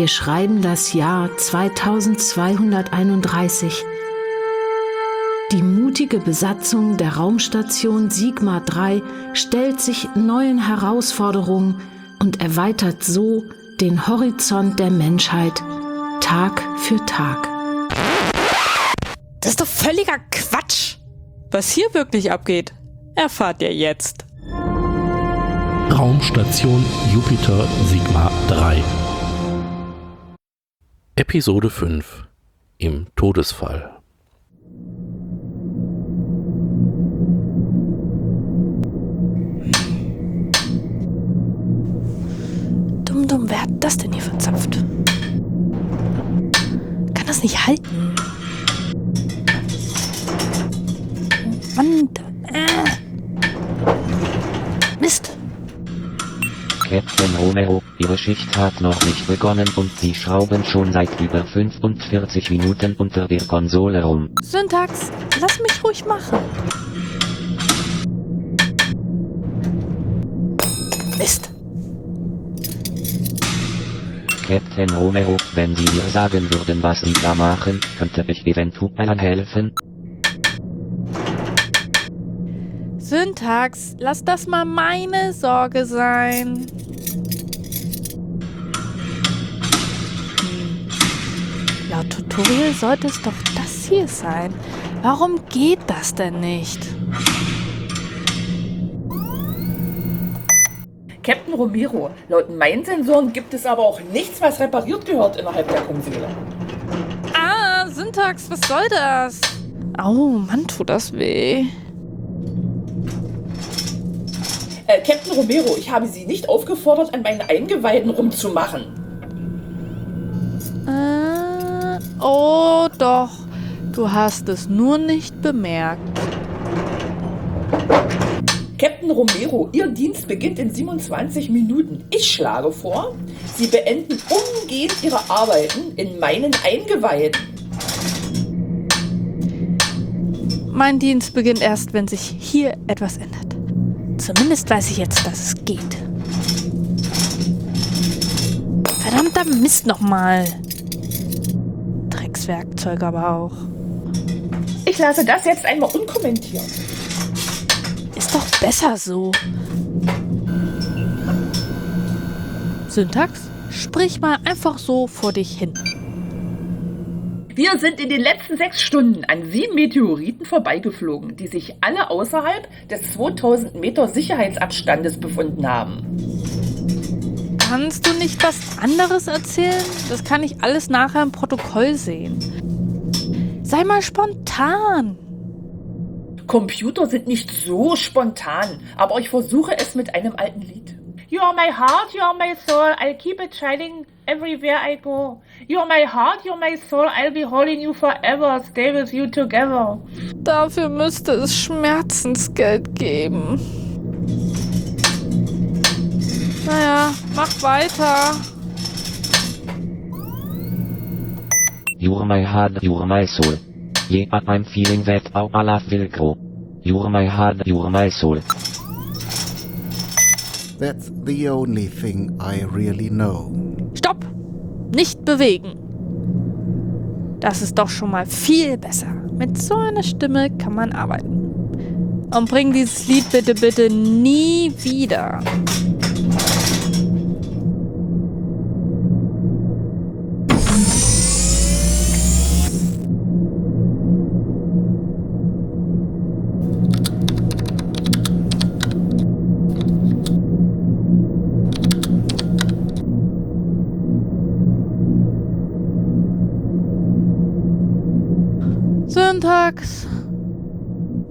Wir schreiben das Jahr 2231. Die mutige Besatzung der Raumstation Sigma 3 stellt sich neuen Herausforderungen und erweitert so den Horizont der Menschheit Tag für Tag. Das ist doch völliger Quatsch. Was hier wirklich abgeht, erfahrt ihr jetzt. Raumstation Jupiter Sigma 3 Episode 5 Im Todesfall Dumm, dumm, wer hat das denn hier verzapft? Kann das nicht halten? Mann, äh. 14 hoch, ihre Schicht hat noch nicht begonnen und sie schrauben schon seit über 45 Minuten unter der Konsole rum. Syntax, lass mich ruhig machen. Mist. Captain Romero, wenn Sie mir sagen würden, was Sie da machen, könnte ich eventuell helfen. Syntax, lass das mal meine Sorge sein. Hm. Laut Tutorial sollte es doch das hier sein. Warum geht das denn nicht? Captain Romero, laut meinen Sensoren gibt es aber auch nichts, was repariert gehört innerhalb der Konsole. Ah, Syntax, was soll das? Au, Mann, tut das weh. Äh, Captain Romero, ich habe Sie nicht aufgefordert, an meinen Eingeweiden rumzumachen. Äh, oh doch. Du hast es nur nicht bemerkt. Captain Romero, Ihr Dienst beginnt in 27 Minuten. Ich schlage vor, Sie beenden umgehend Ihre Arbeiten in meinen Eingeweiden. Mein Dienst beginnt erst, wenn sich hier etwas ändert. Zumindest weiß ich jetzt, dass es geht. Verdammter Mist nochmal. Dreckswerkzeug aber auch. Ich lasse das jetzt einmal unkommentiert. Ist doch besser so. Syntax, sprich mal einfach so vor dich hin. Wir sind in den letzten sechs Stunden an sieben Meteoriten vorbeigeflogen, die sich alle außerhalb des 2000 Meter Sicherheitsabstandes befunden haben. Kannst du nicht was anderes erzählen? Das kann ich alles nachher im Protokoll sehen. Sei mal spontan. Computer sind nicht so spontan, aber ich versuche es mit einem alten Lied. You are my heart, you are my soul, I'll keep it shining everywhere I go. You are my heart, you are my soul, I'll be holding you forever, stay with you together. Dafür müsste es Schmerzensgeld geben. Naja, mach weiter. You're my heart, you're my soul. Yeah, but I'm feeling that our love will grow. You're my heart, you're my soul. That's the only thing I really know. Stopp! Nicht bewegen. Das ist doch schon mal viel besser. Mit so einer Stimme kann man arbeiten. Und bring dieses Lied bitte, bitte nie wieder. Syntax.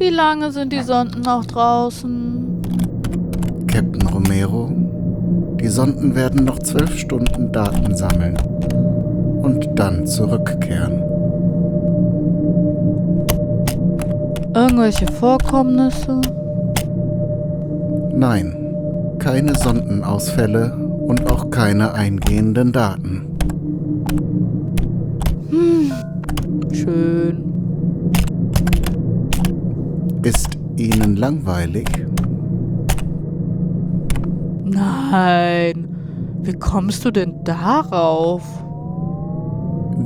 Wie lange sind die Sonden noch draußen? Captain Romero, die Sonden werden noch zwölf Stunden Daten sammeln und dann zurückkehren. Irgendwelche Vorkommnisse? Nein, keine Sondenausfälle und auch keine eingehenden Daten. Schön. Ist Ihnen langweilig? Nein. Wie kommst du denn darauf?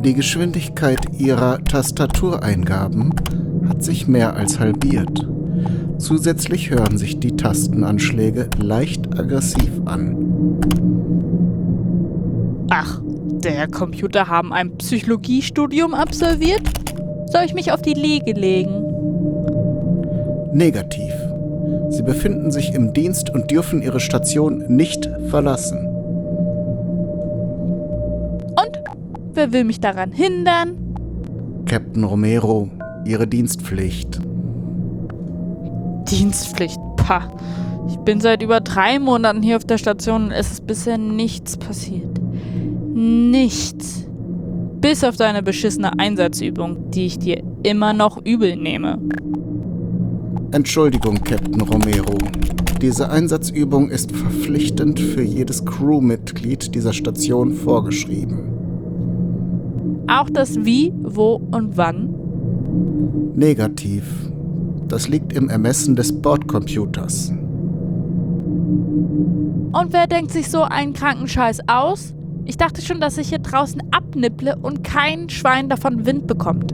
Die Geschwindigkeit ihrer Tastatureingaben hat sich mehr als halbiert. Zusätzlich hören sich die Tastenanschläge leicht aggressiv an. Ach, der Computer haben ein Psychologiestudium absolviert? Soll ich mich auf die Liege legen? Negativ. Sie befinden sich im Dienst und dürfen ihre Station nicht verlassen. Und wer will mich daran hindern? Captain Romero, Ihre Dienstpflicht. Dienstpflicht, pah. Ich bin seit über drei Monaten hier auf der Station und es ist bisher nichts passiert. Nichts. Bis auf deine beschissene Einsatzübung, die ich dir immer noch übel nehme. Entschuldigung, Captain Romero. Diese Einsatzübung ist verpflichtend für jedes Crewmitglied dieser Station vorgeschrieben. Auch das Wie, Wo und Wann. Negativ. Das liegt im Ermessen des Bordcomputers. Und wer denkt sich so einen kranken Scheiß aus? Ich dachte schon, dass ich hier draußen abnipple und kein Schwein davon Wind bekommt.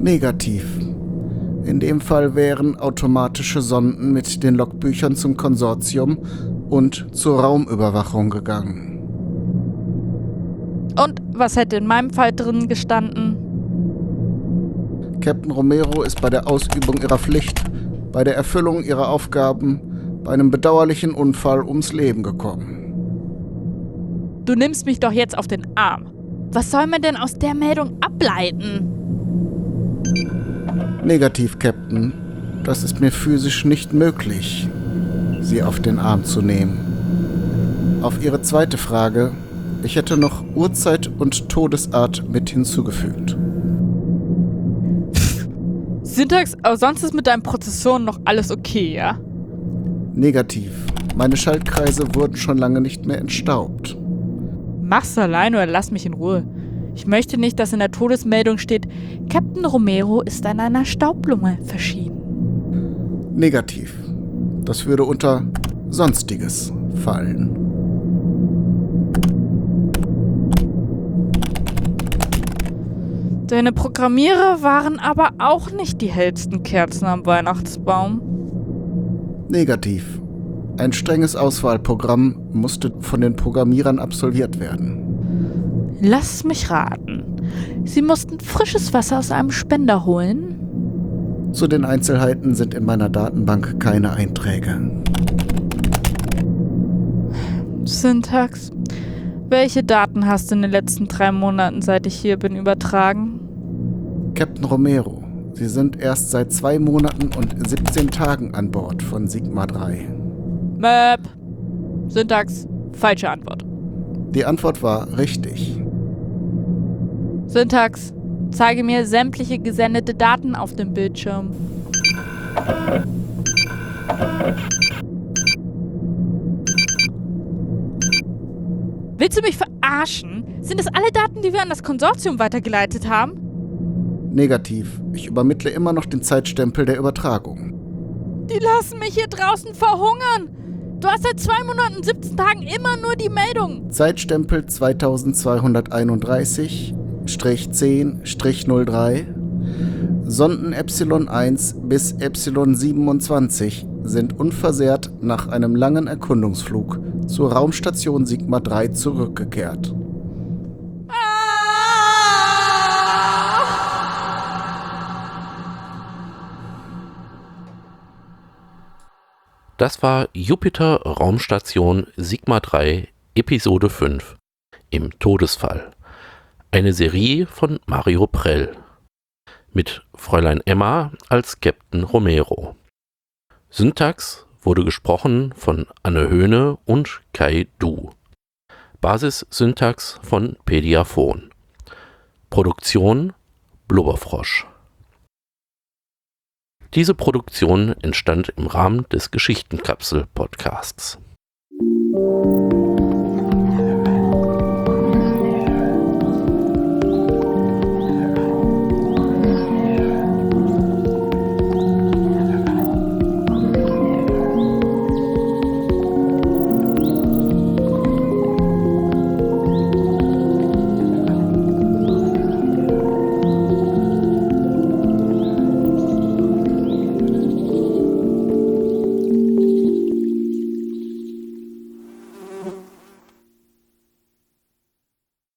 Negativ. In dem Fall wären automatische Sonden mit den Logbüchern zum Konsortium und zur Raumüberwachung gegangen. Und was hätte in meinem Fall drin gestanden? Captain Romero ist bei der Ausübung ihrer Pflicht, bei der Erfüllung ihrer Aufgaben, bei einem bedauerlichen Unfall ums Leben gekommen. Du nimmst mich doch jetzt auf den Arm. Was soll man denn aus der Meldung ableiten? Negativ, Captain. Das ist mir physisch nicht möglich, Sie auf den Arm zu nehmen. Auf Ihre zweite Frage, ich hätte noch Uhrzeit und Todesart mit hinzugefügt. Syntax, aber sonst ist mit deinen Prozessoren noch alles okay, ja? Negativ. Meine Schaltkreise wurden schon lange nicht mehr entstaubt. Mach's allein oder lass mich in Ruhe. Ich möchte nicht, dass in der Todesmeldung steht, Captain Romero ist an einer Staublunge verschieden. Negativ. Das würde unter Sonstiges fallen. Deine Programmierer waren aber auch nicht die hellsten Kerzen am Weihnachtsbaum. Negativ. Ein strenges Auswahlprogramm musste von den Programmierern absolviert werden. Lass mich raten. Sie mussten frisches Wasser aus einem Spender holen? Zu den Einzelheiten sind in meiner Datenbank keine Einträge. Syntax. Welche Daten hast du in den letzten drei Monaten, seit ich hier bin, übertragen? Captain Romero, Sie sind erst seit zwei Monaten und 17 Tagen an Bord von Sigma 3. Map. Syntax. Falsche Antwort. Die Antwort war richtig. Syntax. Zeige mir sämtliche gesendete Daten auf dem Bildschirm. Willst du mich verarschen? Sind das alle Daten, die wir an das Konsortium weitergeleitet haben? Negativ. Ich übermittle immer noch den Zeitstempel der Übertragung. Die lassen mich hier draußen verhungern. Du hast seit zwei Monaten, 17 Tagen immer nur die Meldung. Zeitstempel 2231-10-03. Sonden Epsilon 1 bis Epsilon 27 sind unversehrt nach einem langen Erkundungsflug zur Raumstation Sigma 3 zurückgekehrt. Das war Jupiter Raumstation Sigma 3 Episode 5 im Todesfall. Eine Serie von Mario Prell. Mit Fräulein Emma als Captain Romero. Syntax wurde gesprochen von Anne Höhne und Kai Du. Basissyntax von Pediaphon. Produktion Blubberfrosch. Diese Produktion entstand im Rahmen des Geschichtenkapsel-Podcasts.